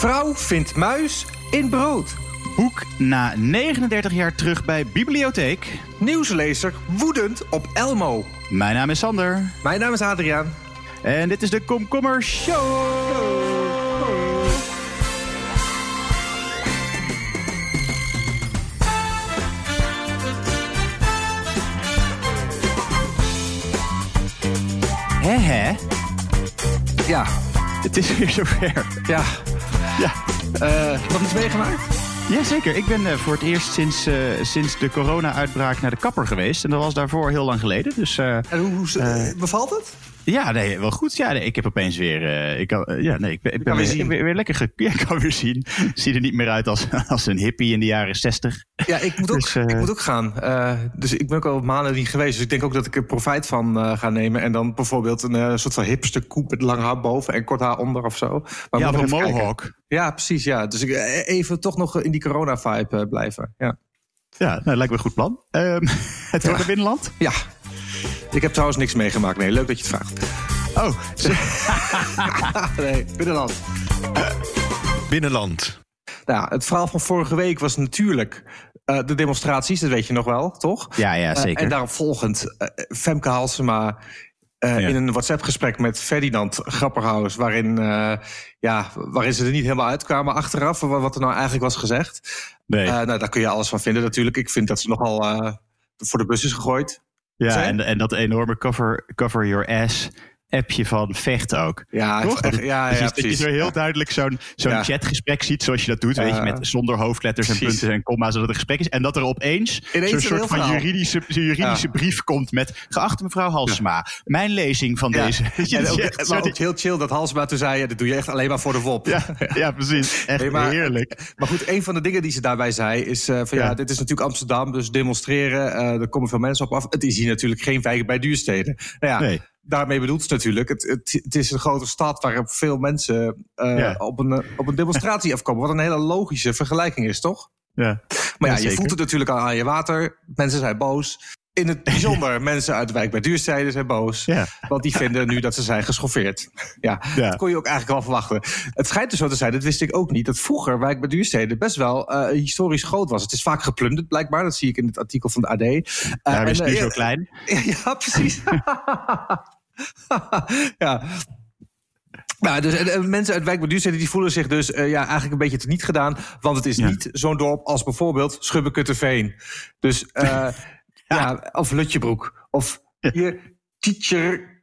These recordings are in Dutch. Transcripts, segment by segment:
Vrouw vindt muis in brood. Boek na 39 jaar terug bij Bibliotheek. Nieuwslezer woedend op Elmo. Mijn naam is Sander. Mijn naam is Adriaan. En dit is de Komkommer Show. Hè hè? Ja, Het is weer zover. ja. Ja. Eh, nog iets meegemaakt? Jazeker, ik ben eh, voor het eerst sinds, eh, sinds de corona-uitbraak naar de kapper geweest. En dat was daarvoor heel lang geleden. Dus En hoe, hoe bevalt het? Ja, nee, wel goed. Ja, nee, ik heb opeens weer. eh, ik kan, eh, ja, nee, ik ben, ik ben weer weer, zien. weer, weer lekker. Ge- ja, ik kan weer zien. Zie er niet meer uit als, als een hippie in de jaren 60. Ja, ik moet ook, Dus, eh, ik moet ook gaan. Dus ik ben ook al maanden niet geweest. Dus ik denk ook dat ik er profijt van ga nemen. En dan bijvoorbeeld een soort van hipster koep met lang haar boven en kort haar onder of zo. Maar ja, een kijken. mohawk. Ja, precies. Ja. Dus ik, even toch nog in die corona-vibe blijven. Ja. Ja, nou, lijkt me een goed plan. Ehm, het wordt een binnenland. ja. Ik heb trouwens niks meegemaakt. Nee, leuk dat je het vraagt. Oh, nee, binnenland. Binnenland. Nou, ja, het verhaal van vorige week was natuurlijk eh, de demonstraties. Dat weet je nog wel, toch? ja, ja, Eh, zeker. en daarop volgend eh, Femke Halsema eh, Ja. in een WhatsApp-gesprek met Ferdinand Grapperhaus... Waarin, eh, ja, waarin ze er niet helemaal uitkwamen achteraf... wa- wat er nou eigenlijk was gezegd. nee. Eh, nou, daar kun je alles van vinden natuurlijk. Ik vind dat ze nogal eh, voor de bus is gegooid. Ja, en, en dat enorme cover, cover your ass appje van Vecht ook. Ja, Toch? echt, ja, ja, dat je precies. zo heel duidelijk zo'n zo'n Ja. chatgesprek ziet, zoals je dat doet, weet je, met zonder hoofdletters en punten en komma's, zodat het een gesprek is. En dat er opeens zo'n soort van verhaal. juridische, juridische Ja. brief komt met geachte mevrouw Halsema, mijn lezing van deze. En ook, echt maar heel chill dat Halsema toen zei... Ja, dat doe je echt alleen maar voor de WOP. ja, ja, precies. Echt Nee, maar- heerlijk. Maar goed, een van de dingen die ze daarbij zei is eh, van ja. Dit is natuurlijk Amsterdam, dus demonstreren, eh er komen veel mensen op af. Het is hier natuurlijk geen wijk bij duursteden. Nou ja, Nee. Daarmee bedoelt ze natuurlijk, het, het, het is een grote stad waar veel mensen eh, Ja. op, een, eh, op een demonstratie afkomen. Wat een hele logische vergelijking is, toch? Ja. Maar ja, je voelt het natuurlijk al aan je water. Mensen zijn boos. In het bijzonder, mensen uit de wijk bij duursteden zijn boos. Ja. Want die vinden nu dat ze zijn geschoffeerd. Ja, Ja. dat kon je ook eigenlijk wel verwachten. Het schijnt dus zo te zijn, dat wist ik ook niet... dat vroeger wijk bij duursteden best wel eh, historisch groot was. Het is vaak geplunderd blijkbaar. Dat zie ik in het artikel van de AD. Eh, Daarom is en, het nu eh, zo klein. ja, precies. ja. Nou, dus, en, en mensen uit wijk bij die voelen zich dus eh, ja, eigenlijk een beetje te niet gedaan. Want het is Ja. niet zo'n dorp als bijvoorbeeld Schubbekutteveen. Dus, eh, ja. of Lutjebroek. Of hier, Tietjer...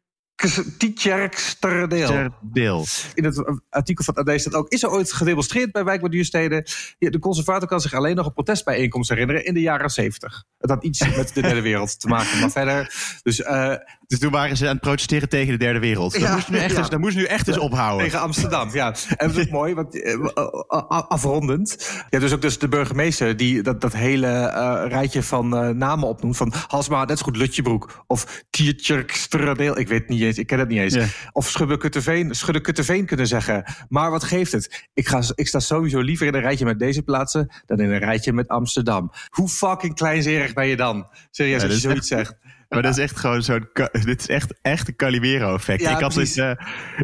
Tietjerksterdeel. Ter deel. In het artikel van het AD staat ook... is er ooit gedemonstreerd bij wijk bij duursteden? Ja, de conservator kan zich alleen nog een protestbijeenkomst herinneren... in de jaren zeventig. Het had iets met de derde wereld te maken. Maar verder... Dus eh, Dus toen waren ze aan het protesteren tegen de derde wereld. Dat moest nu echt, ja. eens, dat moest nu echt eens ophouden. Tegen Amsterdam, ja. En dat is ook mooi, want eh, eh, afrondend. Ja, dus ook dus de burgemeester die dat, dat hele eh, rijtje van eh, namen opnoemt. Van Halsma, net zo goed Lutjebroek. Of Tiertjerksterdeel, ik weet het niet eens, ik ken het niet eens. Of Schuddekutteveen kunnen zeggen. Maar wat geeft het? Ik, ga, ik sta sowieso liever in een rijtje met deze plaatsen... dan in een rijtje met Amsterdam. Hoe fucking kleinzerig ben je dan? Serieus, Ja, als je dat is zoiets zegt. Maar dat is echt gewoon zo'n. Dit is echt, echt een Calimero-effect. Ja, ik, had dit, eh,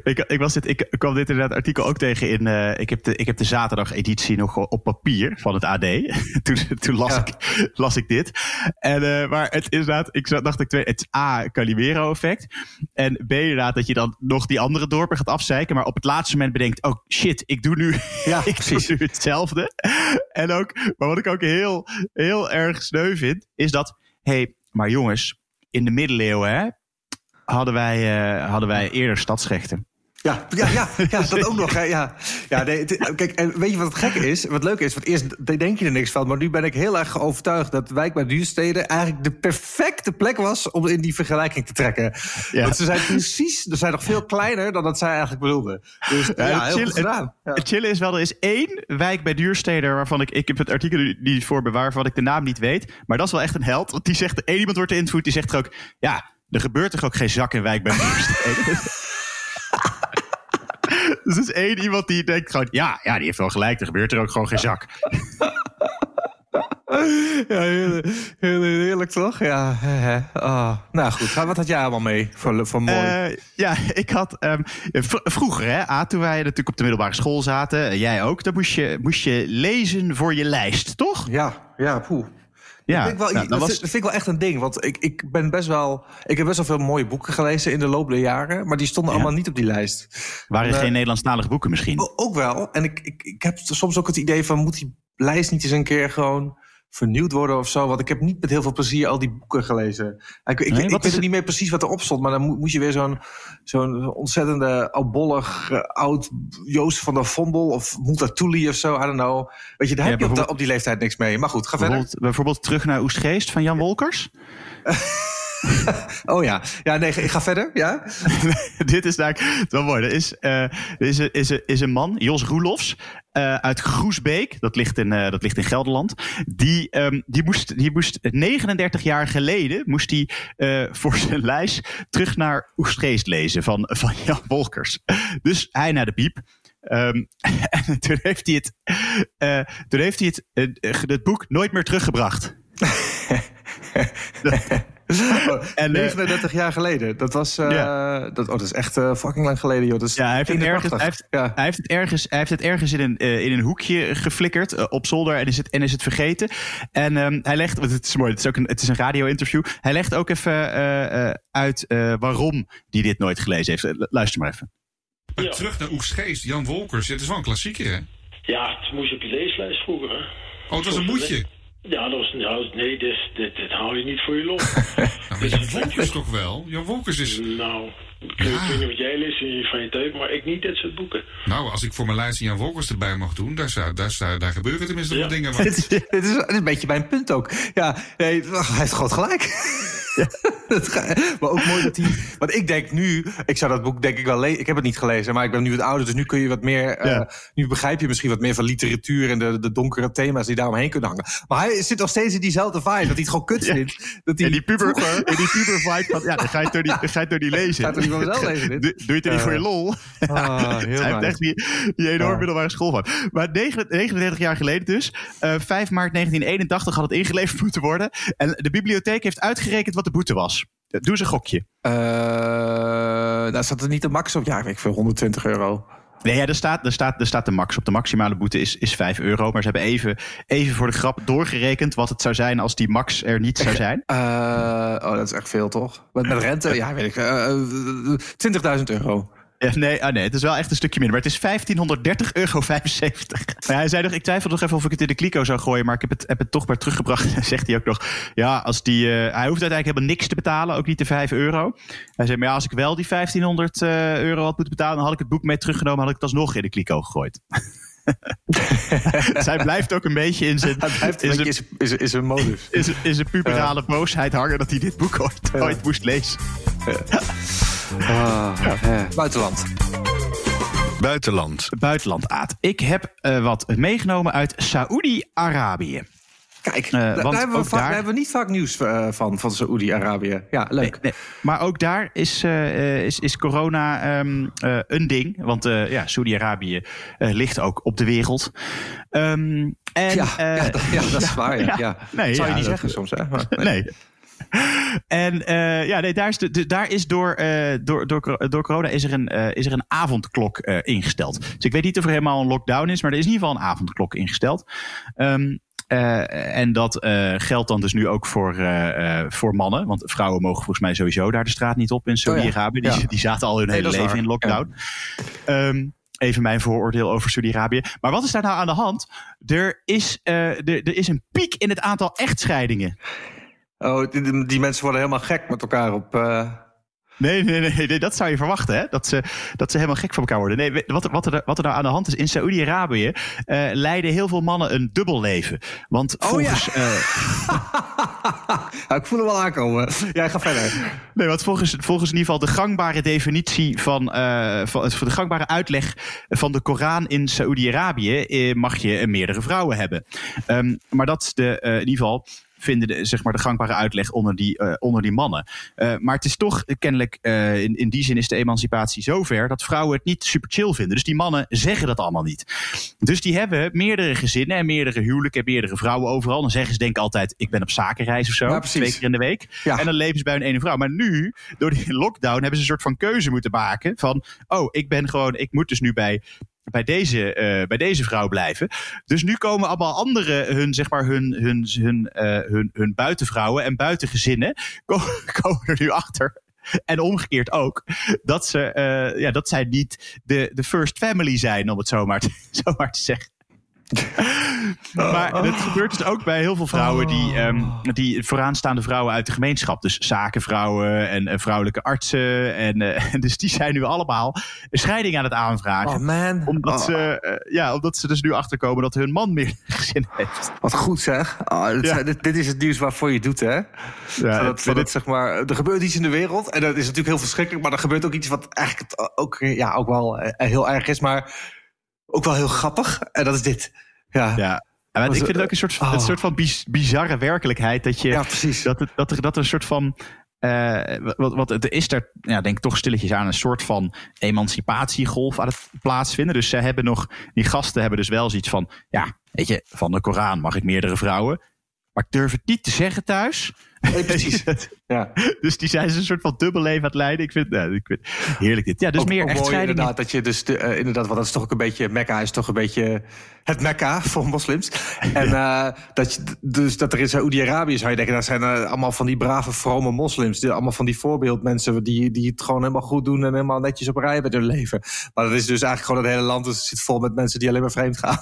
ik, ik, was dit, ik kwam dit inderdaad artikel ook tegen in. eh, ik, heb de, ik heb de zaterdag-editie nog op papier van het AD. toen toen las, Ja. ik, las ik dit. En, eh, maar het is inderdaad, ik zat- dacht ik twee. Het is A, Calimero-effect. En B, inderdaad, dat je dan nog die andere dorpen gaat afzeiken. Maar op het laatste moment bedenkt: oh shit, ik doe nu, Ja, ik doe nu hetzelfde. En ook, maar wat ik ook heel, heel erg sneu vind, is dat. hey, maar jongens, in de middeleeuwen hè, hadden, wij, eh, hadden wij eerder stadsrechten. Ja, ja, ja, ja dat ook nog. Hè, ja. Ja, nee, het- kijk, en weet je wat het gekke is? Wat leuk is, want eerst denk je er niks van... maar nu ben ik heel erg overtuigd dat Wijk bij Duursteden... eigenlijk de perfecte plek was om in die vergelijking te trekken. Ja. Want ze zijn precies, ze zijn nog veel kleiner dan dat zij eigenlijk bedoelden. Dus ja, heel chill- goed gedaan. Ja. Het chillen is wel, er is één wijk bij Duursteder waarvan ik... Ik heb het artikel niet voor me waarvan ik de naam niet weet. Maar dat is wel echt een held. Want die zegt, één iemand wordt geïnterviewd, die zegt er ook... Ja, er gebeurt toch ook geen zak in wijk bij Duurstede? Dus is één iemand die denkt gewoon... Ja, ja, die heeft wel gelijk, er gebeurt er ook gewoon geen zak. Ja, heel, heel heerlijk toch? Ja. Oh. Nou goed, wat had jij allemaal mee voor, voor mooi? Eh, ja, ik had ehm, vroeger, hè, A, toen wij natuurlijk op de middelbare school zaten, eh, jij ook, dan moest je, moest je lezen voor je lijst, toch? ja, ja, poeh. Ja, dat, vind ik wel, nou, dat, was- vind, dat vind ik wel echt een ding. Want ik, ik ben best wel. Ik heb best wel veel mooie boeken gelezen in de loop der jaren. Maar die stonden Ja. allemaal niet op die lijst. waren eh, geen Nederlandstalige boeken misschien. Ook wel. En ik, ik, ik heb soms ook het idee van... moet die lijst niet eens een keer gewoon vernieuwd worden of zo? Want ik heb niet met heel veel plezier al die boeken gelezen. Ik, ik, Nee, ik weet ook niet meer precies wat erop stond... maar dan moet, moet je weer zo'n zo'n ontzettende oudbollig eh, oud Joost van der Vondel... of Multatuli of zo, I don't know. Weet je, daar Ja, heb je op, bijvoorbeeld- de- op die leeftijd niks mee. Maar goed, ga verder. Bijvoorbeeld, bijvoorbeeld terug naar Oestgeest van Jan Wolkers. Oh ja. Ja, nee, ik ga verder. Ja? Dit is is wel mooi. Er is, er is, een, is, is een man, Jos Roelofs, eh, uit Groesbeek. Dat ligt in, eh, dat ligt in Gelderland. Die, ehm, die, moest, die moest 39 jaar geleden moest die, voor zijn lijst terug naar Oestgeest lezen van, van Jan Wolkers. Dus hij naar de piep. Ehm, en toen heeft hij het, toen heeft hij het, het boek nooit meer teruggebracht. En, eh, 39 jaar geleden. Dat was... eh, dat, oh, dat is echt eh, fucking lang geleden, joh. Dat is Ja, hij heeft, het ergens, 81. hij, heeft, Ja. hij, heeft het ergens, hij heeft het ergens in een, eh, in een hoekje geflikkerd eh, op zolder en is het, en is het vergeten. En ehm, hij legt, want het is mooi, het is ook een, het is een radio-interview. Hij legt ook even eh, eh, uit eh, waarom hij dit nooit gelezen heeft. Eh, Luister maar even. Maar Ja. terug naar Oegstgeest, Jan Wolkers. Het is wel een klassieker, hè? Ja, het moest op je leeslijst vroeger, hè? Oh, het was een moedje. Ja, dat was, nou, nee, dit, dit, dit haal je niet voor je lol. Nou, maar Jan Wolkers toch wel? Jan Wolkers is... nou, ik weet Ja. niet wat jij leest in je vrije tijd, maar ik niet dit soort boeken. Nou, als ik voor mijn lijst Jan Wolkers erbij mag doen... daar, zou, daar, zou, daar gebeuren tenminste wel Ja. dingen. Maar... Dit is, dit, dit een beetje mijn punt ook. Ja, nee, hij heeft gewoon gelijk. maar ook mooi dat hij. Want ik denk nu, ik zou dat boek denk ik wel lezen. Ik heb het niet gelezen, maar ik ben nu wat ouder, dus nu kun je wat meer. eh, Ja. nu begrijp je misschien wat meer van literatuur en de, de donkere thema's die daaromheen kunnen hangen. Maar hij zit nog steeds in diezelfde vibe, dat hij het gewoon kut Ja. vindt. Dat hij En die puber, vroeger- en die puber vibe van, ja, dan ga je het door die, dan ga je door die lezen. Er lezen, dit? Doe, doe je het er niet Eh, voor je lol? Ah, heel Hij heeft echt die, die enorm Ja. middelbare school van. Maar 39 39 jaar geleden dus, eh 5 maart 1981 had het ingeleverd moeten worden. En de bibliotheek heeft uitgerekend wat de boete was. Doe eens een gokje. Eh, daar zat er niet de max op. Ja, ik weet veel, 120 euro. Nee, ja, er, staat, er, staat, er staat de max op. De maximale boete is, is 5 euro. Maar ze hebben even, even voor de grap doorgerekend wat het zou zijn als die max er niet zou zijn. Eh, oh, dat is echt veel, toch? Met, met rente, ja, weet ik. eh, eh, 20.000 euro. Nee, ah, nee, het is wel echt een stukje minder. Maar het is 1530,75 euro. Hij zei nog, ik twijfelde nog even of ik het in de kliko zou gooien. Maar ik heb het, heb het toch maar teruggebracht. Zegt hij ook nog. Ja, als die, eh, hij hoeft uiteindelijk helemaal niks te betalen. Ook niet de 5 euro. Hij zei, maar ja, als ik wel die 1500 eh, euro had moeten betalen. Dan had ik het boek mee teruggenomen. Had ik het alsnog in de kliko gegooid. Zij blijft ook een beetje in zijn, Hij blijft een in beetje zijn, is, is, is een modus. in zijn, in zijn puberale boosheid hangen dat hij dit boek ooit, ooit moest lezen. Ah, buitenland. Buitenland. Buitenland, Aad. Ik heb eh, wat meegenomen uit Saoedi-Arabië. Kijk, Eh, daar, hebben we vaak, daar- hebben we niet vaak nieuws eh, van, van Saoedi-Arabië. Ja, leuk. Nee, nee. Maar ook daar is, eh, is, is corona ehm, eh, een ding. Want ja, Saudi-Arabië eh, ligt ook op de wereld. Ehm, en, Ja, ja, dat, ja, dat is waar. Ja. Nee, Zou je niet dat- zeggen soms, hè? Maar, Nee. En ja, nee, daar is, de, daar is door, door, door, door corona is er een, is er een avondklok ingesteld. Dus ik weet niet of er helemaal een lockdown is, maar er is in ieder geval een avondklok ingesteld. Ehm, eh, en dat eh, geldt dan dus nu ook voor, eh, eh, voor mannen. Want vrouwen mogen volgens mij sowieso daar de straat niet op in Saudi-Arabië. Ja. Die, die zaten al hun Nee, hele leven waar. in lockdown. Ehm, even mijn vooroordeel over Saudi-Arabië. Maar wat is daar nou aan de hand? Er is, eh, er, er is een piek in het aantal echtscheidingen. oh, die, die- die mensen worden helemaal gek met elkaar op... Nee, nee, nee, nee, dat zou je verwachten, hè? Dat ze, dat ze helemaal gek van elkaar worden. Nee, wat, er- wat, er, wat er nou aan de hand is, in Saoedi-Arabië eh, leiden heel veel mannen een dubbel leven. Want Oh, volgens, ja. eh, ja, ik voel hem wel aankomen. Ja, ga verder. nee, want volgens, volgens in ieder geval de gangbare definitie van, eh, van, de gangbare uitleg van de Koran in Saoedi-Arabië mag je meerdere vrouwen hebben. Ehm, maar dat is de, in ieder geval vinden de, zeg maar, de gangbare uitleg onder die, eh, onder die mannen. Eh, maar het is toch eh, kennelijk, in, in die zin is de emancipatie zover dat vrouwen het niet super chill vinden. Dus die mannen zeggen dat allemaal niet. Dus die hebben meerdere gezinnen en meerdere huwelijken en meerdere vrouwen overal. Dan zeggen ze denk ik altijd, ik ben op zakenreis of zo. Ja, twee keer in de week. Ja. En dan leven ze bij hun ene vrouw. Maar nu, door die lockdown, hebben ze een soort van keuze moeten maken. Van, oh, ik ben gewoon, ik moet dus nu bij bij deze, eh, bij deze vrouw blijven. Dus nu komen allemaal andere, hun, zeg maar, hun, hun, hun, eh, hun, hun buitenvrouwen en buitengezinnen, ko- komen er nu achter. En omgekeerd ook. Dat, ze, eh, ja, dat zij niet de, de first family zijn, om het zo maar zo maar te zeggen. Maar dat gebeurt dus ook bij heel veel vrouwen die, ehm, die vooraanstaande vrouwen uit de gemeenschap. Dus zakenvrouwen en, eh, vrouwelijke artsen. En, eh, dus die zijn nu allemaal een scheiding aan het aanvragen Oh man. omdat, Oh, ze, eh, ja, omdat ze dus nu achterkomen dat hun man meer gezin heeft. Wat goed zeg. Oh, dit, Ja. dit, dit is het nieuws waarvoor je doet, hè? Ja, zeg maar, er gebeurt iets in de wereld. En dat is natuurlijk heel verschrikkelijk. Maar er gebeurt ook iets wat eigenlijk ook, ja, ook wel heel erg is. Maar ook wel heel grappig. En dat is dit. Ja, Ja. Ik vind het ook een soort, oh. een soort van biz- bizarre werkelijkheid. Dat, je, ja precies. dat, het, dat, er, dat er een soort van. eh, wat, wat, er is daar, ja, denk ik toch stilletjes aan een soort van emancipatiegolf aan het plaatsvinden. Dus zij hebben nog, die gasten hebben dus wel zoiets van, ja, weet je, van de Koran mag ik meerdere vrouwen. Maar ik durf het niet te zeggen thuis. Nee, precies. Ja. dus die zijn ze een soort van dubbel leven aan het leiden. Ik vind, nou, ik vind heerlijk dit. Ja, dus ook, meer ook mooi inderdaad dat je dus de, eh, inderdaad, want dat is toch ook een beetje Mekka is toch een beetje het Mekka voor moslims. En eh, dat je dus dat er in Saoedi-Arabië zou je denken, dat zijn eh, allemaal van die brave vrome moslims, die, allemaal van die voorbeeldmensen die die het gewoon helemaal goed doen en helemaal netjes op rij met hun leven. Maar dat is dus eigenlijk gewoon het hele land dus het zit vol met mensen die alleen maar vreemd gaan.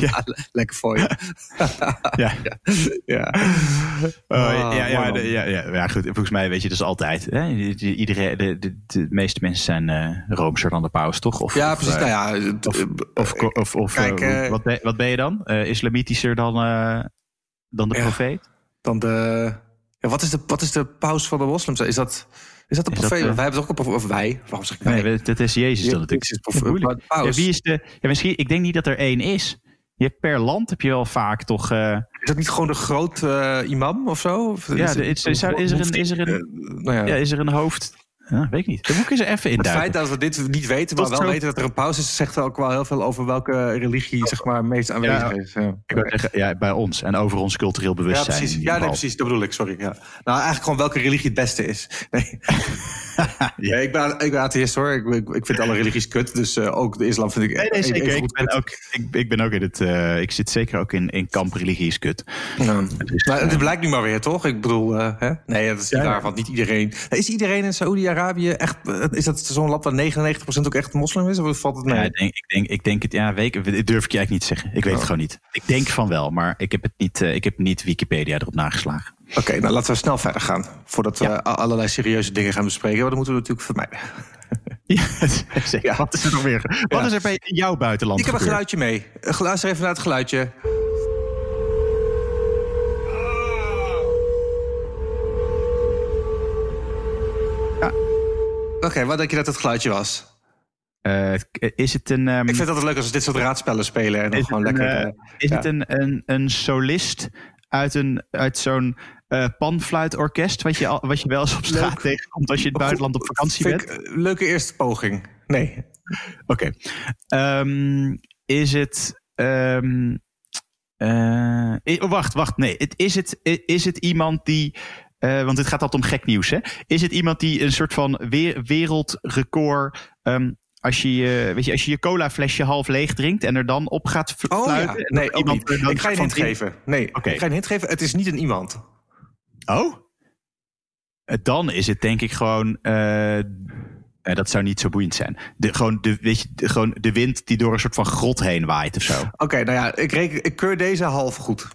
Ja. Lekker voor je. Ja. ja. Oh, Ah, ja, ja, man. ja, ja, ja, goed. Volgens mij weet je dus altijd. Hè? Iedereen, de, de, de meeste mensen zijn eh roomser dan de paus, toch? Of, Ja, of, precies. eh, nou ja, het- Of, eh, of, of, of Kijk, eh, wat, ben, wat ben je dan? Eh, islamitischer dan, dan de profeet? dan de. Ja, wat, is de wat is de paus van de moslims? Is dat, is dat de profeet? wij hebben toch ook een profeet. Of wij? Waarom zeg ik wij? Nee, dat is Jezus dan natuurlijk. Jezus. Ja, wie is de, ja, misschien, ik denk niet dat er één is. Je hebt per land heb je wel vaak toch. eh, Is dat niet gewoon de groot eh, imam of zo? Of Ja, het de- is- is er- is er een- is er een- Eh, nou ja. ja, is er een hoofd? Ja, weet ik niet. Dan moet ik eens even Het induiken. feit dat we dit niet weten, maar Tot wel zo- weten dat er een paus is, zegt ook wel heel veel over welke religie zeg maar, meest aanwezig Ja, is. Ja. Ik wou zeggen, ja, bij ons en over ons cultureel Ja, bewustzijn. precies. in Ja, nee, geval. precies. Dat bedoel ik. Sorry. Ja. Nou, eigenlijk gewoon welke religie het beste is. Nee. ja. ik, ben, ik ben atheïst hoor. Ik, ik, ik vind alle religies kut. Dus eh, ook de islam vind ik Nee, nee, zeker. Ik ben ook, ik, ik ben ook in het. eh, ik zit zeker ook in, in kamp religie is kut. Ja. Dus, Maar eh, het blijkt nu maar weer, toch? Ik bedoel, eh, hè? nee, dat is niet Ja, waar, ja. want niet iedereen... Is iedereen in Saoedi-Arabië echt... eh, Is dat zo'n land waar 99% ook echt moslim is? Of valt het mee? ja, ik, denk, ik, denk, ik denk het. Ja, weet durf ik je eigenlijk niet te zeggen. Ik weet het Oh. gewoon niet. Ik denk van wel, maar ik heb het niet. eh, ik heb niet Wikipedia erop nageslagen. Oké, nou laten we snel verder gaan. Voordat we Ja. allerlei serieuze dingen gaan bespreken. Want dat moeten we natuurlijk vermijden. Ja. Wat is er nog? Wat is er bij jouw buitenland? Ik heb een geluidje mee. Eh, Luister even naar het geluidje. Oké, wat denk je dat het geluidje was? Eh, is het een. ehm, Ik vind het altijd leuk als we dit soort raadspellen spelen. En dan gewoon het een, lekker... eh, eh, is ja. het een, een, een solist uit, een, uit zo'n panfluitorkest, wat je, al, wat je wel eens op straat Leuk. tegenkomt als je in het buitenland op vakantie Vind bent? ik, leuke eerste poging. Nee. Oké. Ehm, is het. oh, wacht, wacht. Nee. Het, is, het, is het iemand die. Eh, want het gaat altijd om gek nieuws, hè? Is het iemand die een soort van wereldrecord. ehm, als je, weet je, als je je colaflesje half leeg drinkt en er dan op gaat fl- Oh fluiten. ja, nee, ook iemand niet. Ik ga je een hint geven. Nee, Oké. ik ga je een hint geven. Het is niet een iemand. Oh? Eh, Dan is het denk ik gewoon. eh, dat zou niet zo boeiend zijn. De, gewoon, de, weet je, de, gewoon de wind die door een soort van grot heen waait of zo. Oké. Oké, nou ja, ik, reken, ik keur deze half goed.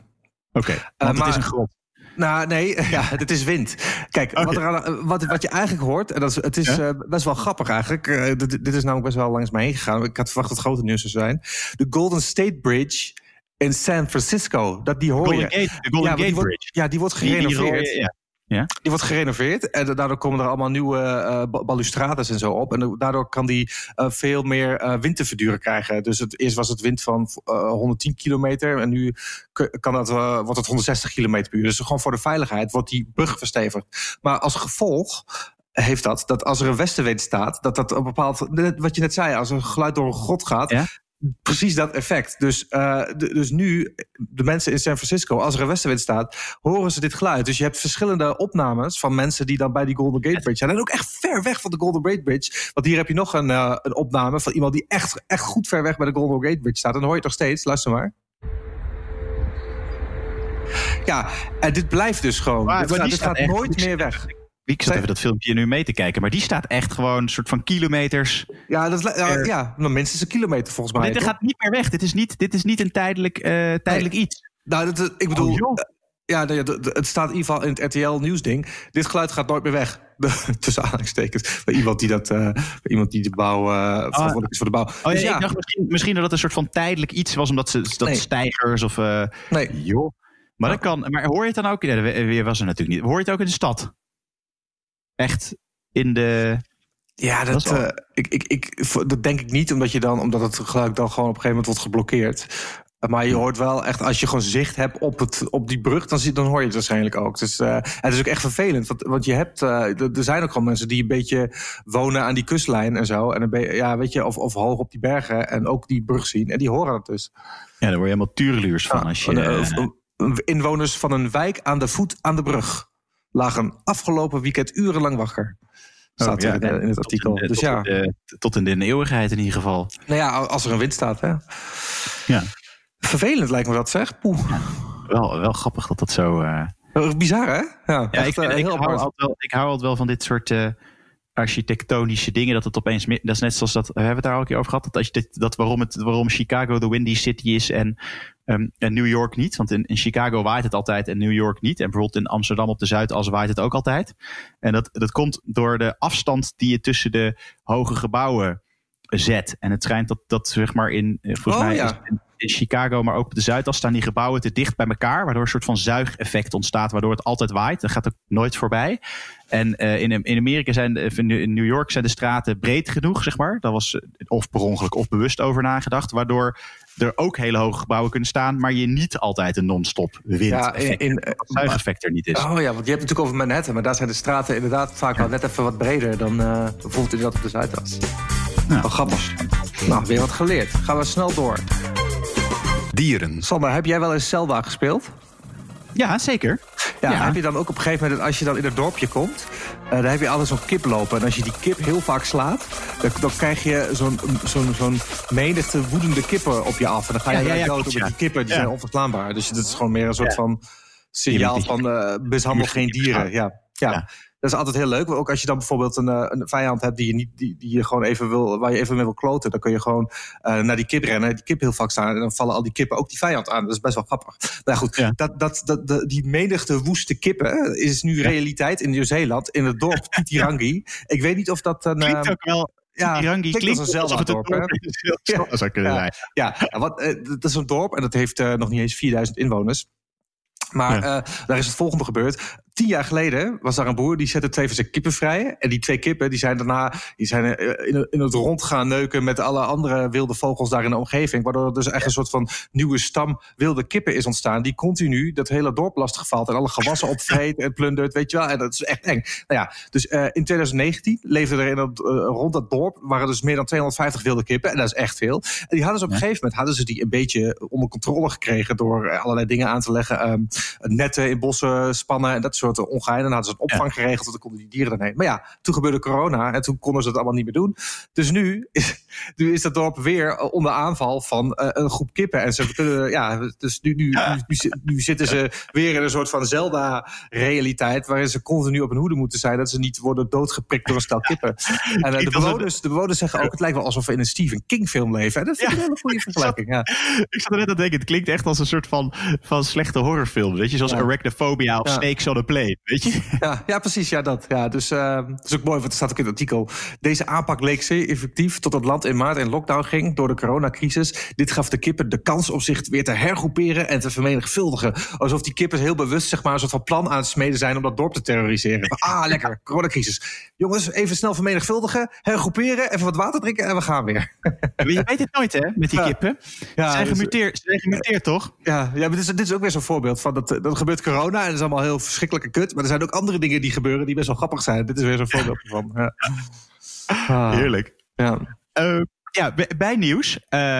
want maar- het is een grot. Nou, nee, ja, het is wind. Kijk, wat, er aan, wat, wat je eigenlijk hoort, en dat is, het is Ja? eh, best wel grappig eigenlijk. Eh, dit, dit is namelijk best wel langs mij heen gegaan. Ik had verwacht dat het grote nieuws zou zijn. De Golden State Bridge in San Francisco. Dat, die hoor Golden je. Gate, de Golden ja, maar die Gate wordt, Bridge. ja, die wordt Die- die gerenoveerd. ja. Ja. Die wordt gerenoveerd en daardoor komen er allemaal nieuwe ba- balustrades en zo op. En daardoor kan die eh, veel meer eh, wind te verduren krijgen. Dus het, eerst was het wind van eh, 110 kilometer en nu kan dat, wordt het 160 kilometer per uur. Dus gewoon voor de veiligheid wordt die brug verstevigd. Maar als gevolg heeft dat, dat als er een westenwind staat, dat dat een bepaald, wat je net zei, als een geluid door een grot gaat, Ja. Precies dat effect. Dus, eh, de- dus nu, de mensen in San Francisco, als er een westenwind staat, horen ze dit geluid. Dus je hebt verschillende opnames van mensen die dan bij die Golden Gate Bridge zijn. En ook echt ver weg van de Golden Gate Bridge. Want hier heb je nog een, eh, een opname van iemand die echt, echt goed ver weg bij de Golden Gate Bridge staat. En dan hoor je het nog steeds. Luister maar. Ja, en dit blijft dus gewoon. Maar- dit maar gaat, dit nooit meer weg. Ik zat even dat filmpje nu mee te kijken, maar die staat echt gewoon een soort van kilometers. Ja, dat is, ja, ja, nou, minstens een kilometer volgens mij. dit gaat niet meer weg. Dit is niet, dit is niet een tijdelijk, eh, tijdelijk iets. Nou, dat, dat- ik bedoel, Oh, eh, ja, nee, dat- het staat in ieder geval in het RTL nieuwsding. Dit geluid gaat nooit meer weg. Tussen aanhalingstekens. Bij iemand die dat, eh, iemand die de bouw, eh verantwoordelijk is voor de bouw. Oh ja, Dus ik dacht misschien, misschien dat het een soort van tijdelijk iets was, omdat ze dat Nee. stijgers of. eh, nee. joh. Maar dat kan. Maar hoor je het dan ook? Dat weer was er natuurlijk niet. Hoor je het ook in de stad? Echt in de. Ja, Dat dat, is wel- eh, ik, ik, ik, dat denk ik niet, omdat, je dan, omdat het geluid dan gewoon op een gegeven moment wordt geblokkeerd. Maar je hoort wel echt, als je gewoon zicht hebt op, het, op die brug, dan, zie, dan hoor je het waarschijnlijk ook. Dus eh, het is ook echt vervelend. Want, want je hebt, eh, er zijn ook gewoon mensen die een beetje wonen aan die kustlijn en zo. En een ja, weet je, of, of hoog op die bergen en ook die brug zien. En die horen het dus. Ja, daar word je helemaal tureluurs van. Als je, inwoners van een wijk aan de voet aan de brug lagen afgelopen weekend urenlang wakker. Staat oh, ja, er in, in het artikel. in de- dus tot ja, in de- tot in de eeuwigheid in ieder geval. nou ja, als er een wind staat, hè. Ja. Vervelend lijkt me dat, zeg. Poeh. Wel, wel grappig dat dat zo. eh, Uh, Bizar, hè? Ja, Ja, echt, ik, eh, ik, hou altijd wel, ik hou altijd wel van dit soort eh, architectonische dingen. Dat het opeens. Dat is net zoals dat. We hebben het daar al een keer over gehad. Dat, als je dit, dat waarom, het, waarom Chicago de Windy City is en, ehm, en New York niet. Want in, in Chicago waait het altijd en New York niet. En bijvoorbeeld in Amsterdam op de Zuidas waait het ook altijd. En dat, dat komt door de afstand die je tussen de hoge gebouwen zet. En het schijnt dat, dat zeg maar in. eh, Volgens Oh, mij ja. is in, Chicago, maar ook op de Zuidas staan die gebouwen te dicht bij elkaar. Waardoor een soort van zuigeffect ontstaat. Waardoor het altijd waait. Dat gaat ook nooit voorbij. En eh, in, in Amerika zijn, de- in New York zijn de straten breed genoeg, zeg maar. Daar was eh, of per ongeluk of bewust over nagedacht. Waardoor er ook hele hoge gebouwen kunnen staan. Maar je niet altijd een non-stop wind Ja, in, zuigeffect er niet is. oh ja, want je hebt het natuurlijk over Manhattan, maar daar zijn de straten inderdaad vaak wel net even wat breder dan eh, bijvoorbeeld inderdaad op de Zuidas. Wel grappig. Nou, weer wat geleerd. Gaan we snel door. Dieren. Sander, heb jij wel eens Zelda gespeeld? Ja, zeker. Ja, Ja. heb je dan ook op een gegeven moment, als je dan in het dorpje komt, eh, dan heb je altijd zo'n kip lopen. En als je die kip heel vaak slaat, dan, dan krijg je zo'n zo'n zo'n menigte woedende kippen op je af. En dan ga je Ja, ja, ja, dood, ja. die kippen die Ja. zijn onverslaanbaar. Dus dat is gewoon meer een soort Ja. van signaal van eh mishandel geen dieren. Ja. Ja. Dat is altijd heel leuk. Ook als je dan bijvoorbeeld een, eh, een vijand hebt die je, niet, die, die je gewoon even wil, waar je even mee wil kloten, dan kun je gewoon eh, naar die kip rennen, die kip heel vaak staan en dan vallen al die kippen ook die vijand aan. Dat is best wel grappig. Nou goed, Ja. dat, dat, dat, die menigte woeste kippen is nu realiteit in Nieuw-Zeeland, in het dorp Titirangi. Ik weet niet of dat een. Klinkt eh, ook wel. ja, Tirangi klinkt als een Zelda-dorp, hè? Zelda zou kunnen Ja. zijn. Ja, eh, dat is een dorp en dat heeft nog niet eens 4000 inwoners. Maar Ja. daar is het volgende gebeurd. Tien jaar geleden was daar een boer die zette twee van zijn kippen vrij. En die twee kippen die zijn daarna die zijn eh, in, het rond gaan neuken met alle andere wilde vogels daar in de omgeving. Waardoor er dus echt een soort van nieuwe stam wilde kippen is ontstaan. Die continu dat hele dorp lastig valt en alle gewassen opvreet en plundert. Weet je wel, en dat is echt eng. Nou ja, dus eh, in 2019 leefden er in dat, eh, rond dat dorp waren dus meer dan 250 wilde kippen. En dat is echt veel. En die hadden ze op een gegeven moment hadden ze die een beetje onder controle gekregen door allerlei dingen aan te leggen. Ehm, netten in bossen spannen en dat soort ongeheimen. Dan hadden ze een opvang geregeld, want dan konden die dieren dan heen. Maar ja, toen gebeurde corona en toen konden ze het allemaal niet meer doen. Dus nu is, nu is dat dorp weer eh, onder aanval van eh, een groep kippen. En ze kunnen, ja, dus nu, nu, nu, nu zi- nu zitten ze weer in een soort van Zelda-realiteit. waarin ze continu op hun hoede moeten zijn dat ze niet worden doodgeprikt door een stel kippen. En eh, de, bewoners, de bewoners zeggen ook: het lijkt wel alsof we in een Stephen King-film leven. En dat vind ik een hele goede vergelijking. Ja. Ik zat er net aan denken, het klinkt echt als een soort van, van slechte horrorfilm. Weet je, zoals Ja. Arachnophobia of Ja. Snakes on a weet je? Ja, ja, precies. Ja, dat. Ja, dus uh, dat is ook mooi, want er staat ook in het artikel. Deze aanpak leek zeer effectief tot het land in maart in lockdown ging door de coronacrisis. Dit gaf de kippen de kans om zich weer te hergroeperen en te vermenigvuldigen. Alsof die kippen heel bewust zeg maar, een soort van plan aan het smeden zijn om dat dorp te terroriseren. Ah, lekker, coronacrisis. Jongens, even snel vermenigvuldigen, hergroeperen, even wat water drinken en we gaan weer. Je weet het nooit, hè, met die kippen. Ja, ze, zijn dus, gemuteerd, ze zijn gemuteerd, toch? Ja, ja maar dit is, dit is ook weer zo'n voorbeeld van dat, dat gebeurt corona en dat is allemaal heel kut. Maar er zijn ook andere dingen die gebeuren die best wel grappig zijn. Dit is weer zo'n voorbeeld van. Ja. Ah. Heerlijk. Ja. Uh, ja, bij nieuws. Uh,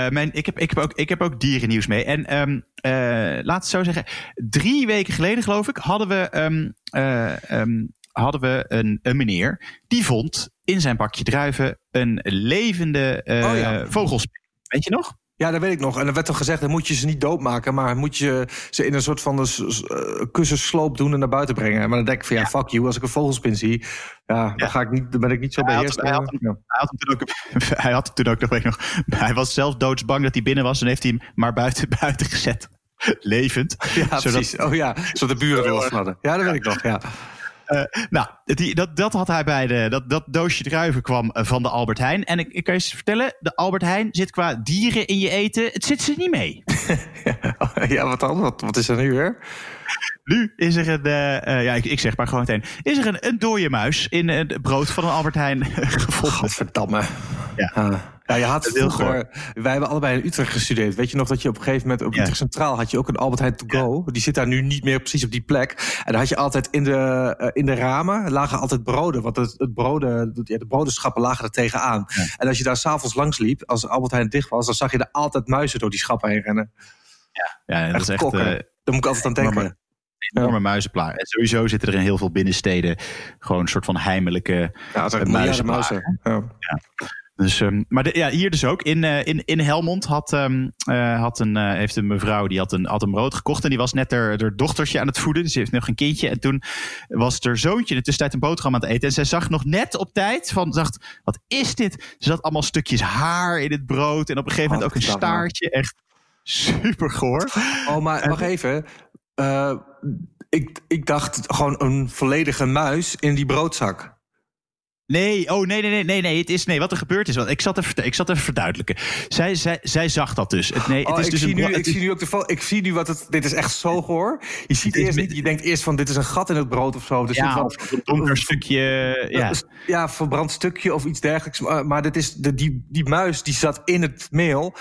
mijn, ik, heb, ik, heb ook, ik heb ook dierennieuws mee. En um, uh, laat het zo zeggen. Drie weken geleden, geloof ik, hadden we, um, um, hadden we een, een meneer. Die vond in zijn bakje druiven een levende oh, ja. vogelspin. Weet je nog? Ja, dat weet ik nog. En er werd toch gezegd, dan moet je ze niet doodmaken... maar moet je ze in een soort van uh, kussensloop doen en naar buiten brengen. Maar dan denk ik van, ja, fuck you. Als ik een vogelspin zie, ja, Dan, ga ik niet, dan ben ik niet zo beheerst. Hij, had, hij, had hem toen ook, hij had toen ook nog, weet nog... Hij was zelf doodsbang dat hij binnen was... en heeft hij hem maar buiten, buiten gezet. Levend. Ja, zodat, precies. Oh ja, zodat de buren wil hadden. Ja, dat weet ik nog, ja. Uh, nou, die, dat, dat had hij bij de. Dat, dat doosje druiven kwam eh, van de Albert Heijn. En ik, ik kan je vertellen: de Albert Heijn zit qua dieren in je eten. Het zit ze niet mee. ja, wat dan? Wat, wat is er nu weer? Nu is er een, uh, ja, ik, ik, zeg maar gewoon meteen. Is er een, een dode muis in het brood van een Albert Heijn gevonden? Godverdamme. Ja. Uh. Ja, je had vroeger, wij hebben allebei in Utrecht gestudeerd. Weet je nog dat je op een gegeven moment op Utrecht Centraal had je ook een Albert Heijn to go. Die zit daar nu niet meer precies op die plek. En dan had je altijd in de, uh, in de ramen lagen altijd broden. Want het, het broden, ja, de brodenschappen lagen er tegenaan. En als je daar s'avonds langs liep, als Albert Heijn dicht was, dan zag je er altijd muizen door die schappen heen rennen. Ja, ja dat is echt. Uh, daar moet ik altijd aan denken. enorme ja. muizenplaar. En sowieso zitten er in heel veel binnensteden gewoon een soort van heimelijke ja, muizen. Ja. ja. Dus, um, maar de, ja, hier dus ook. In, uh, in, in Helmond had, um, uh, had een, uh, heeft een mevrouw die had een, had een brood gekocht. En die was net haar, haar dochtertje aan het voeden. Dus ze heeft nog een kindje. En toen was haar zoontje in de tussentijd een boterham aan het eten. En zij zag nog net op tijd van, dacht, wat is dit? Ze had allemaal stukjes haar in het brood. En op een gegeven moment ook een staartje. Echt super goor. Oh, maar wacht even. ik, ik dacht gewoon een volledige muis in die broodzak. Nee, oh nee, nee, nee, nee, nee. Het is nee. Wat er gebeurd is, want ik zat even, ik zat even verduidelijken. Zij, zij, zij zag dat dus. Het, nee, het oh, is ik, dus zie een, nu, ik zie nu ook de Ik zie nu wat het. Dit is echt zo goor. Je ziet eerst niet. Je denkt eerst van dit is een gat in het brood of zo. Dus ja, of een donker stukje. Ja. ja, verbrand stukje of iets dergelijks. Maar, maar dit is de, die, die muis die zat in het meel.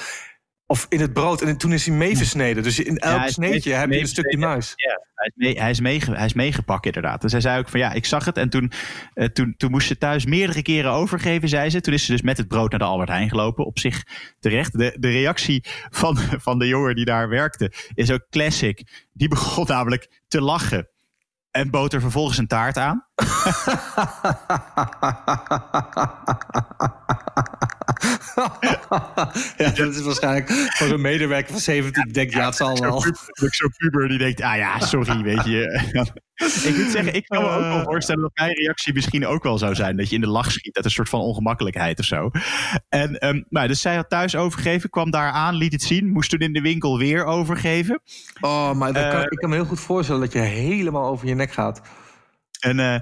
Of in het brood. En toen is hij meegesneden. Dus in elk ja, sneetje heb je een stukje muis. Ja, hij is, mee, hij, is mee, hij is meegepakt inderdaad. Dus hij zei ook van ja, ik zag het. En toen, uh, toen, toen moest ze thuis meerdere keren overgeven, zei ze. Toen is ze dus met het brood naar de Albert Heijn gelopen. Op zich terecht. De, de reactie van, van de jongen die daar werkte is ook classic. Die begon namelijk te lachen. En bood er vervolgens een taart aan. ja, dat is waarschijnlijk voor een medewerker van 17 die denkt, ja, het zal wel. Zo'n puber die denkt, ah ja, sorry, weet je. Ik moet zeggen, ik kan me ook wel voorstellen dat mijn reactie misschien ook wel zou zijn. Dat je in de lach schiet uit een soort van ongemakkelijkheid of zo. En, um, nou, dus zij had thuis overgegeven, kwam daar aan, liet het zien. Moest toen in de winkel weer overgeven. Oh, maar kan, uh, ik kan me heel goed voorstellen dat je helemaal over je nek gaat. En uh, uh,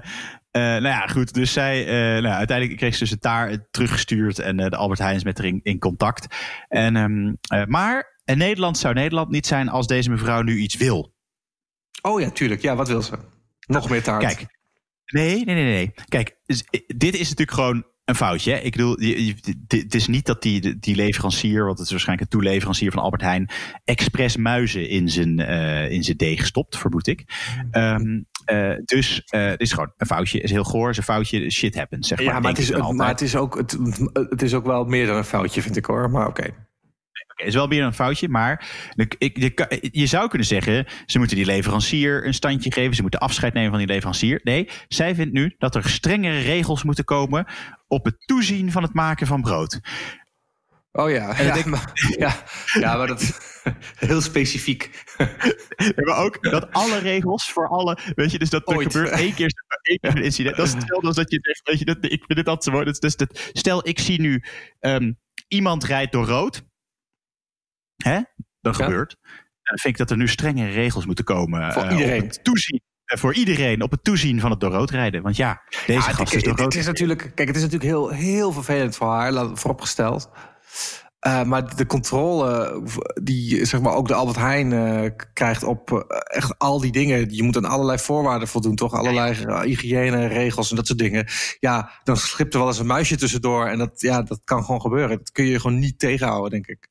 nou ja, goed. Dus zij, uh, nou, uiteindelijk kreeg ze dus het daar teruggestuurd. En uh, de Albert Heijn is met haar in, in contact. En, um, maar Nederland zou Nederland niet zijn als deze mevrouw nu iets wil. Oh ja, tuurlijk. Ja, wat wil ze? Nog meer taart. Kijk, nee, nee, nee, nee. Kijk, dit is natuurlijk gewoon een foutje. Hè? Ik bedoel, het is niet dat die, die leverancier, want het is waarschijnlijk een toeleverancier van Albert Heijn, expres muizen in zijn, uh, in zijn deeg stopt, vermoed ik. Um, uh, dus uh, het is gewoon een foutje. is heel goor, is een foutje. Shit happens, zeg maar. Ja, maar, het is, maar het, is ook, het, het, is ook wel meer dan een foutje, vind ik hoor. Maar oké. Okay. Het is wel meer een foutje, maar ik, je, je, zou kunnen zeggen... ze moeten die leverancier een standje geven... ze moeten afscheid nemen van die leverancier. Nee, zij vindt nu dat er strengere regels moeten komen... op het toezien van het maken van brood. Oh ja, ja, ik, maar, ja, ja, maar dat is heel specifiek. maar ook dat alle regels voor alle, weet je, dus dat er gebeurt één keer, één keer een incident. Dat is hetzelfde als dat je zegt, weet je, dat, ik vind dit altijd zo mooi. Dus, dat, stel, ik zie nu um, iemand rijdt door rood. Hè? Dat ja. gebeurt. Dan vind ik dat er nu strengere regels moeten komen. Voor uh, iedereen. Het toezien eh, voor iedereen op het toezien van het door rood rijden. Want ja, deze Ja, gast is door rood. het is natuurlijk, kijk, het is natuurlijk heel, heel vervelend voor haar, laat- vooropgesteld. Eh, maar de controle die zeg maar, ook de Albert Heijn eh, krijgt op eh, echt al die dingen. Je moet aan allerlei voorwaarden voldoen, toch? Allerlei eh, hygiëneregels en dat soort dingen. Ja, dan slipt er wel eens een muisje tussendoor. En dat, ja, dat kan gewoon gebeuren. Dat kun je gewoon niet tegenhouden, denk ik.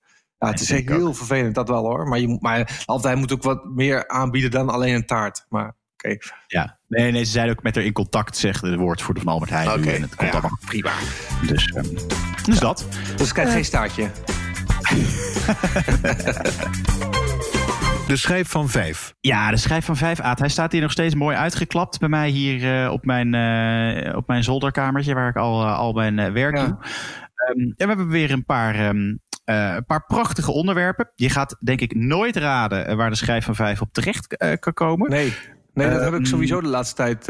Ja, het is heel vervelend, dat wel hoor. Maar, je, moet- maar Heijn moet ook wat meer aanbieden dan alleen een taart. Maar oké. Ja, nee, nee, ze zijn ook met haar in contact, zegt de woordvoerder van Albert Heijn. nu, Oké, en het komt ja, allemaal prima. Dus, ehm, dus dat. Dus ik krijg geen staartje. De schijf van vijf. Ja, de schijf van 5 Aad. Hij staat hier nog steeds mooi uitgeklapt bij mij hier eh, op, mijn, eh, op mijn zolderkamertje, waar ik al, eh, al mijn eh, werk Ja. doe. Ehm, en we hebben weer een paar, ehm, eh, een paar prachtige onderwerpen. Je gaat denk ik nooit raden eh, waar de schijf van 5 op terecht eh, kan komen. Nee, nee dat heb ik sowieso de laatste tijd.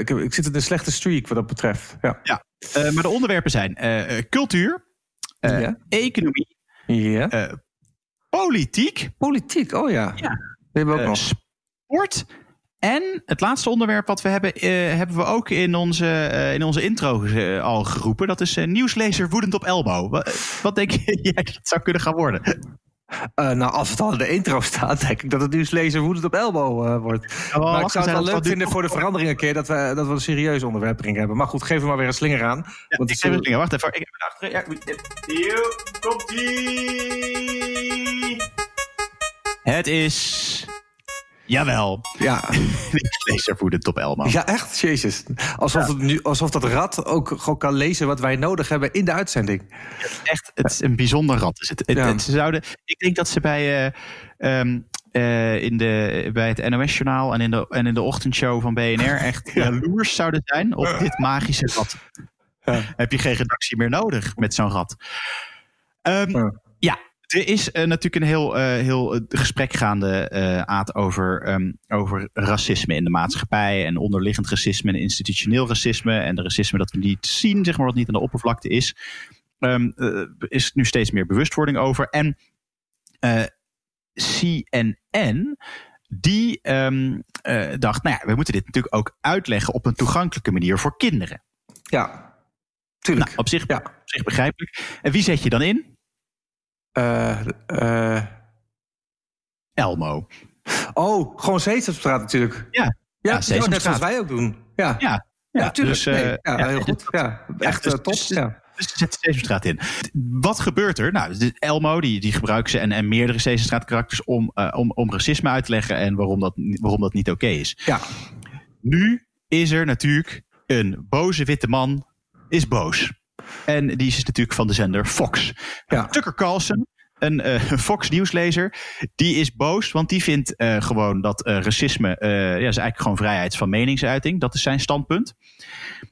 ik, heb, ik zit in een slechte streak wat dat betreft. Ja. Eh, maar de onderwerpen zijn cultuur, Ja. economie, ja. politiek, Politiek, oh ja. Ja. Die hebben we ook nog. sport. En het laatste onderwerp wat we hebben, eh, hebben we ook in onze, eh, in onze intro eh, al geroepen. Dat is nieuwslezer woedend op elbow. Wat, wat denk jij dat het zou kunnen gaan worden? Nou, als het al in de intro staat, denk ik dat het nieuwslezer woedend op elbow wordt. maar ik zou het wel leuk vinden voor de verandering een keer dat we, dat we een serieus onderwerp erin hebben. Maar goed, geef er maar weer een slinger aan. Ja, want ik is- het Wacht even. Ik heb het achter. Ja, hier komt ie. Het is. Jawel. ja. Nieuwslezer woedend op elbow. ja, echt? Jezus. Alsof, het nu, alsof dat rad ook gewoon kan lezen wat wij nodig hebben in de uitzending. echt, het is een bijzonder rat. Is het. Ja. ze zouden, ik denk dat ze bij, eh, ehm, eh, in de, bij het NOS-journaal en in, de, en in de ochtendshow van BNR echt jaloers zouden zijn op dit magische rat. Ja. Heb je geen redactie meer nodig met zo'n rat? Ehm, Ja. Er is eh, natuurlijk een heel, eh, heel eh, gesprek gaande, Aad, over, ehm, over racisme in de maatschappij. En onderliggend racisme en institutioneel racisme. En de racisme dat we niet zien, zeg maar, wat niet aan de oppervlakte is. Eh, is nu steeds meer bewustwording over. En CNN, die ehm, eh, dacht, nou ja, we moeten dit natuurlijk ook uitleggen op een toegankelijke manier voor kinderen. Ja, tuurlijk. Nou, op zich, Ja. op zich begrijpelijk. En wie zet je dan in? Eh, eh, Elmo. oh, gewoon Sesamstraat natuurlijk. Ja. Ja, Ja, ja net zoals wij ook doen. Ja, Ja, ja, tuurlijk. dus, eh, Nee, ja, ja, heel goed. Ja, echt dus- eh, top. dus- ja. Dus zet de Sesamstraat in. Wat gebeurt er? Nou, de Elmo die, die gebruikt ze en, en meerdere Sesamstraat karakters om, om, om racisme uit te leggen en waarom dat, waarom dat niet oké is. ja. Nu is er natuurlijk een boze witte man is boos. En die is natuurlijk van de zender Fox. Ja. Tucker Carlson, een eh, Fox nieuwslezer, die is boos, want die vindt eh, gewoon dat eh, racisme, eh, ja, is eigenlijk gewoon vrijheid van meningsuiting. Dat is zijn standpunt.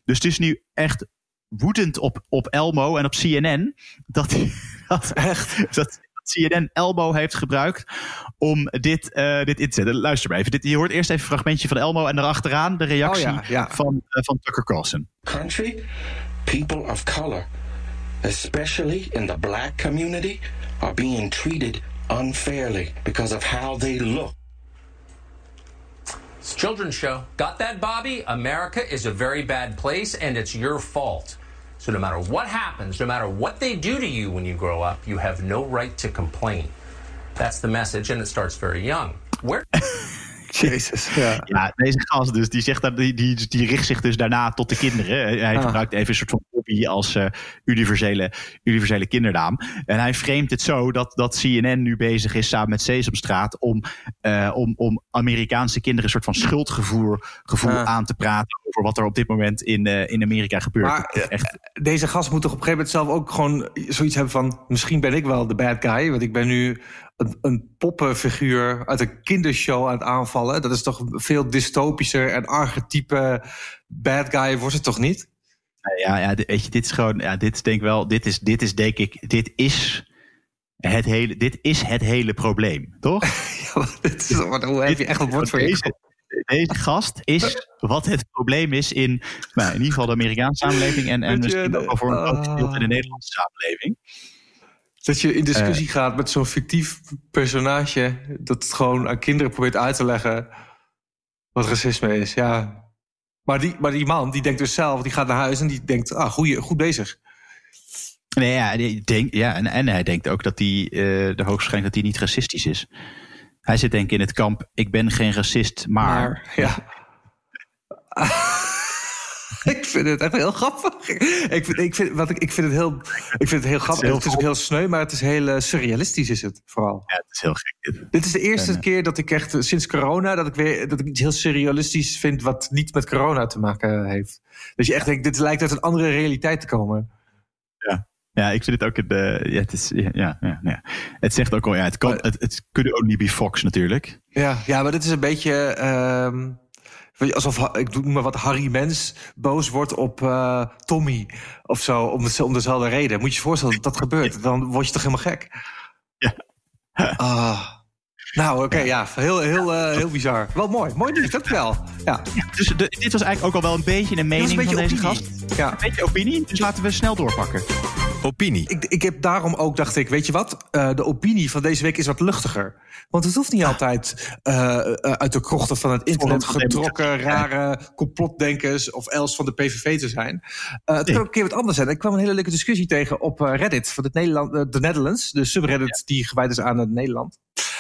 Dus het is nu echt woedend op, op Elmo en op CNN dat, dat, Echt? dat CNN Elmo heeft gebruikt om dit, eh, dit in te zetten. Luister maar even. Dit, je hoort eerst even een fragmentje van Elmo en daarachteraan de reactie Oh ja, ja. Van, eh, van Tucker Carlson. country, people of color, especially in the black community, are being treated unfairly because of how they look. It's children's show. Got that, Bobby? America is a very bad place, and it's your fault. So no matter what happens, no matter what they do to you when you grow up, you have no right to complain. That's the message, and it starts very young. Where Jezus. Ja. Ja, deze gast dus, die, zegt dat, die, die, die richt zich dus daarna tot de kinderen. Hij Ah. gebruikt even een soort van hobby als eh, universele, universele kindernaam. En hij framet het zo dat, dat CNN nu bezig is samen met Sesamstraat om, eh, om, om Amerikaanse kinderen een soort van schuldgevoel gevoel Ah. aan te praten over wat er op dit moment in, eh, in Amerika gebeurt. Maar Echt, deze gast moet toch op een gegeven moment zelf ook gewoon zoiets hebben van... misschien ben ik wel de bad guy, want ik ben nu een, een poppenfiguur uit een kindershow aan het aanvallen. Dat is toch veel dystopischer en archetype bad guy wordt het toch niet? ja, ja, dit- weet je, dit is gewoon, ja, dit is denk ik wel, dit is, dit is denk ik, dit is het hele, dit is het hele probleem, toch? Ja, dit is, wat, hoe heb je echt een woord voor je? deze, deze gast is wat het probleem is in, nou, in ieder geval de Amerikaanse samenleving en, en misschien ook wel voor een groot ah. gedeelte in de Nederlandse samenleving. Dat je in discussie Eh. gaat met zo'n fictief personage... dat het gewoon aan kinderen probeert uit te leggen... Wat racisme is, ja. Maar die, maar die man, die denkt dus zelf, die gaat naar huis en die denkt, ah, goeie, goed bezig. Nee, ja, die denkt, ja en, en hij denkt ook dat hij, eh de hoogstwaarschijnlijk dat hij niet racistisch is. Hij zit denk ik in het kamp, ik ben geen racist, maar... Maar, ja. ik vind het echt heel grappig. Ik vind, ik vind, wat ik, ik vind het heel, ik vind het heel grappig. heel het is ook heel sneu, maar het is heel eh, surrealistisch is het vooral. Ja, het is heel gek. dit. Dit is de eerste keer dat ik echt eh, sinds corona dat ik weer dat ik iets heel surrealistisch vind wat niet met corona te maken heeft. Dat je echt denkt, dit lijkt uit een andere realiteit te komen. Ja, ik vind het ook een. eh, ja, het is, ja, ja, ja, ja. Het zegt ook al, ja, het kan. Het, het could only be Fox natuurlijk. Ja, ja, maar dit is een beetje ehm, alsof ik doe maar wat Harry Mens boos wordt op eh, Tommy of zo om, het- om dezelfde reden. Moet je je voorstellen dat dat gebeurt, dan word je toch helemaal gek. Ja. Ah. Nou, oké, ja, heel, heel, eh, heel bizar. Wel mooi, mooi nieuws, dat wel. Ja, Dus de- dit was eigenlijk ook al wel een beetje een dat is mening een beetje van deze opinie. gast. Ja. Een beetje opinie, dus laten we snel doorpakken. Opinie. Ik, ik heb daarom ook, dacht ik, weet je wat? Eh, de opinie van deze week is wat luchtiger. Want het hoeft niet altijd eh, eh, uit de krochten van het internet getrokken, rare complotdenkers of els van de PVV te zijn. Eh, het Nee. kan ook een keer wat anders zijn. Ik kwam een hele leuke discussie tegen op eh, Reddit van het Nederland, eh, de Netherlands, de subreddit die gewijd is aan het Nederland.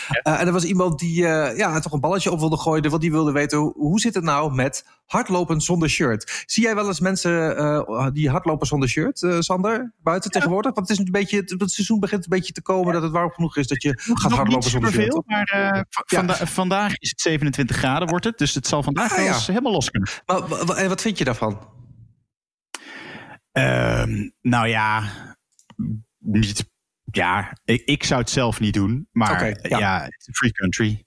Eh, en er was iemand die eh, ja, toch een balletje op wilde gooien, want die wilde weten hoe, zit het nou met hardlopen zonder shirt. Zie jij wel eens mensen eh, die hardlopen zonder shirt, Sander, buiten tegenwoordig? Want het is een beetje, het, het seizoen begint een beetje te komen dat het warm genoeg is dat je gaat hardlopen zonder shirt. toch? maar vanda- vandaag is het 27 graden, wordt het. Dus het zal vandaag Ah, wel eens helemaal los kunnen. Maar en wat vind je daarvan? Ehm, nou ja, niet, ja ik, ik zou het zelf niet doen. Maar ja. free country.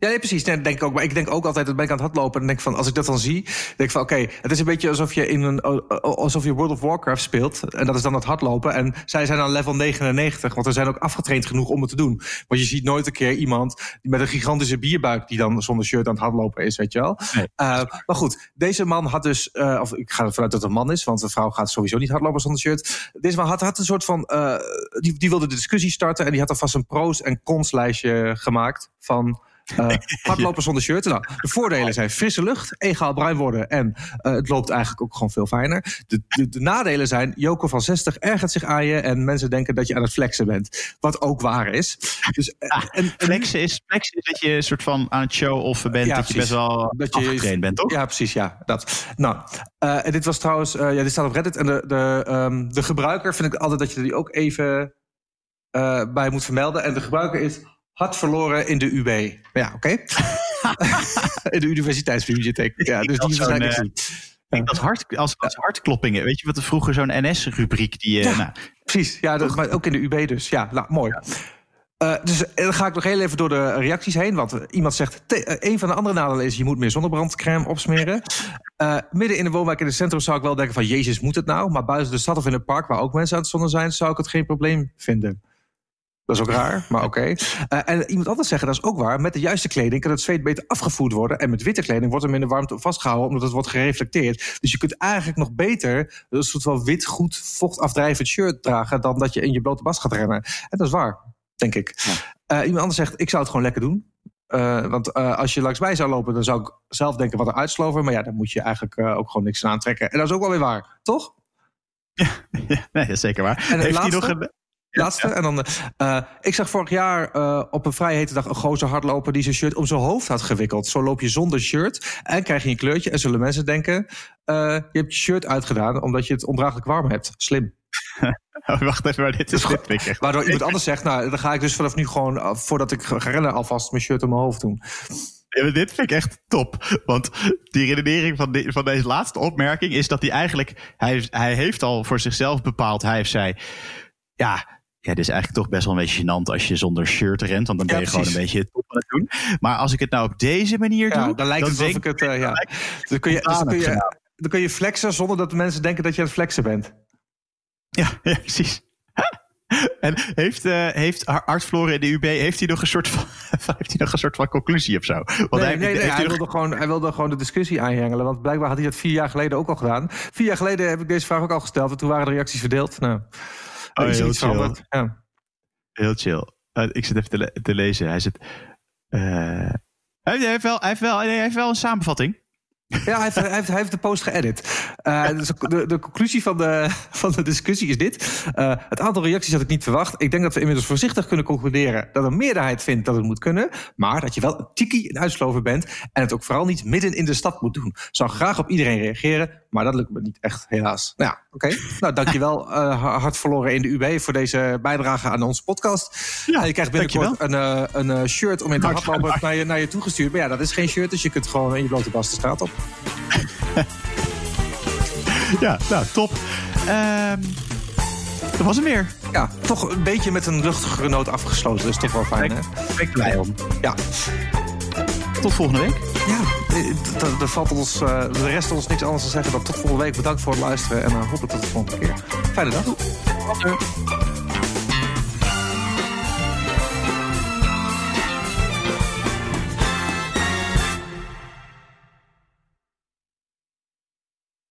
Ja, nee, precies. Nee, denk ik ook. Maar ik denk ook altijd dat ben ik aan het hardlopen en denk van, als ik dat dan zie, denk ik van, oké, het is een beetje alsof je in een, alsof je World of Warcraft speelt en dat is dan het hardlopen en zij zijn aan level 99, want er zijn ook afgetraind genoeg om het te doen. Want je ziet nooit een keer iemand met een gigantische bierbuik die dan zonder shirt aan het hardlopen is, weet je wel. Nee, Eh, maar goed, deze man had dus, eh, of ik ga ervan uit dat het een man is, want een vrouw gaat sowieso niet hardlopen zonder shirt. Deze man had, had een soort van, eh, die, die wilde de discussie starten en die had alvast een pro's en cons lijstje gemaakt van eh, hardlopen zonder shirt. Nou, de voordelen zijn frisse lucht, egaal bruin worden en eh, het loopt eigenlijk ook gewoon veel fijner. De, de, de nadelen zijn, Joko van 60 ergert zich aan je en mensen denken dat je aan het flexen bent. Wat ook waar is. Dus, eh, Ah, en, en- Flexen is, flexen is dat je een soort van aan het show-offen bent. Ja, dat je best wel Dat je- bent, toch? Ja, precies, ja. Dat. Nou, en dit was trouwens, ja, dit staat op Reddit. En de, de, ehm, de gebruiker vind ik altijd dat je die ook even bij moet vermelden. En de gebruiker is hard verloren in de UB. Ja, oké. in de Universiteitsbibliotheek. Ja, dus had die is waarschijnlijk. Ik als, hart, als, als hartkloppingen. Weet je wat er vroeger zo'n NS-rubriek die... eh, Ja. nou, Precies, ja, dat, maar ook in de UB dus. Ja, nou, mooi. Eh, dus eh, dan ga ik nog heel even door de reacties heen. Want iemand zegt, een van de andere nadelen is... je moet meer zonnebrandcrème opsmeren. Midden in de woonwijk in het centrum zou ik wel denken van... jezus, moet het nou? Maar buiten de stad of in het park, waar ook mensen aan het zonnen zijn... zou ik het geen probleem vinden. Dat is ook raar, maar oké. Eh, en iemand anders zeggen, dat is ook waar... met de juiste kleding kan het zweet beter afgevoerd worden... en met witte kleding wordt er minder warmte vastgehouden... omdat het wordt gereflecteerd. Dus je kunt eigenlijk nog beter... een soort van wit, goed, vochtafdrijvend shirt dragen... dan dat je in je blote bas gaat rennen. En dat is waar, denk ik. Eh, iemand anders zegt, ik zou het gewoon lekker doen. Eh, want als je langs mij zou lopen, dan zou ik zelf denken wat een uitslover. Maar ja, dan moet je eigenlijk ook gewoon niks aan aantrekken. En dat is ook wel weer waar, toch? ja, nee, dat is zeker waar. het Heeft hij nog een... Laatste. En dan, eh, ik zag vorig jaar eh, op een vrije hete dag een gozer hardlopen die zijn shirt om zijn hoofd had gewikkeld. Zo loop je zonder shirt en krijg je een kleurtje. En zullen mensen denken, eh, je hebt je shirt uitgedaan omdat je het ondraaglijk warm hebt. Slim. Oh, wacht even, maar dit is. Waardoor iemand anders zegt, nou, dan ga ik dus vanaf nu gewoon, voordat ik ga rennen, alvast mijn shirt om mijn hoofd doen. Ja, dit vind ik echt top. Want die redenering van, de- van deze laatste opmerking is dat hij eigenlijk... Hij, hij heeft al voor zichzelf bepaald, hij heeft zei... Ja, ja, dit is eigenlijk toch best wel een beetje gênant als je zonder shirt rent. Want dan ben Ja, je gewoon een beetje het top aan het doen. Maar als ik het nou op deze manier Ja, doe... dan lijkt het alsof ik het, eh, ja. Dan kun, je, dus dan, kun je, heb dan kun je flexen zonder dat de mensen denken dat je aan het flexen bent. Ja, ja precies. En heeft, eh heeft Art Floren in de UB heeft hij nog een soort van, heeft hij nog een soort van conclusie of zo? Want Nee, hij, nee, hij, hij nog- wilde gewoon, hij wilde gewoon de discussie aanjengelen. Want blijkbaar had hij dat vier jaar geleden ook al gedaan. Vier jaar geleden heb ik deze vraag ook al gesteld. En toen waren de reacties verdeeld. Nou, Oh, is heel chill. Ja. Heel chill. Eh, ik zit even te, le- te lezen. Hij zit. eh, Hij heeft wel, hij heeft wel, hij heeft wel een samenvatting. Ja, hij heeft, hij heeft, hij heeft de post geëdit. Uh, dus de, de, conclusie van de, van de discussie is dit. Uh, het aantal reacties had ik niet verwacht. Ik denk dat we inmiddels voorzichtig kunnen concluderen dat een meerderheid vindt dat het moet kunnen. Maar dat je wel een tiki in uitsloven bent. En het ook vooral niet midden in de stad moet doen. Zou graag op iedereen reageren, maar dat lukt me niet echt, helaas. Nou ja, oké. Okay. Nou, dankjewel uh, hard verloren in de UB voor deze bijdrage aan onze podcast. Ja, je krijgt binnenkort een, een shirt om in te hardlopen naar je, naar je toegestuurd. Maar ja, dat is geen shirt, dus je kunt gewoon in je blote bas de straat op. ja, nou, top. Um, dat was hem weer. Ja, toch een beetje met een luchtige noot afgesloten. Dat is toch wel fijn, hè? Ben ik blij om. Ja. Tot volgende week. Ja, er valt ons, de rest ons niks anders te zeggen dan tot volgende week. Bedankt voor het luisteren en uh, hopelijk tot de volgende keer. Fijne dag. Tot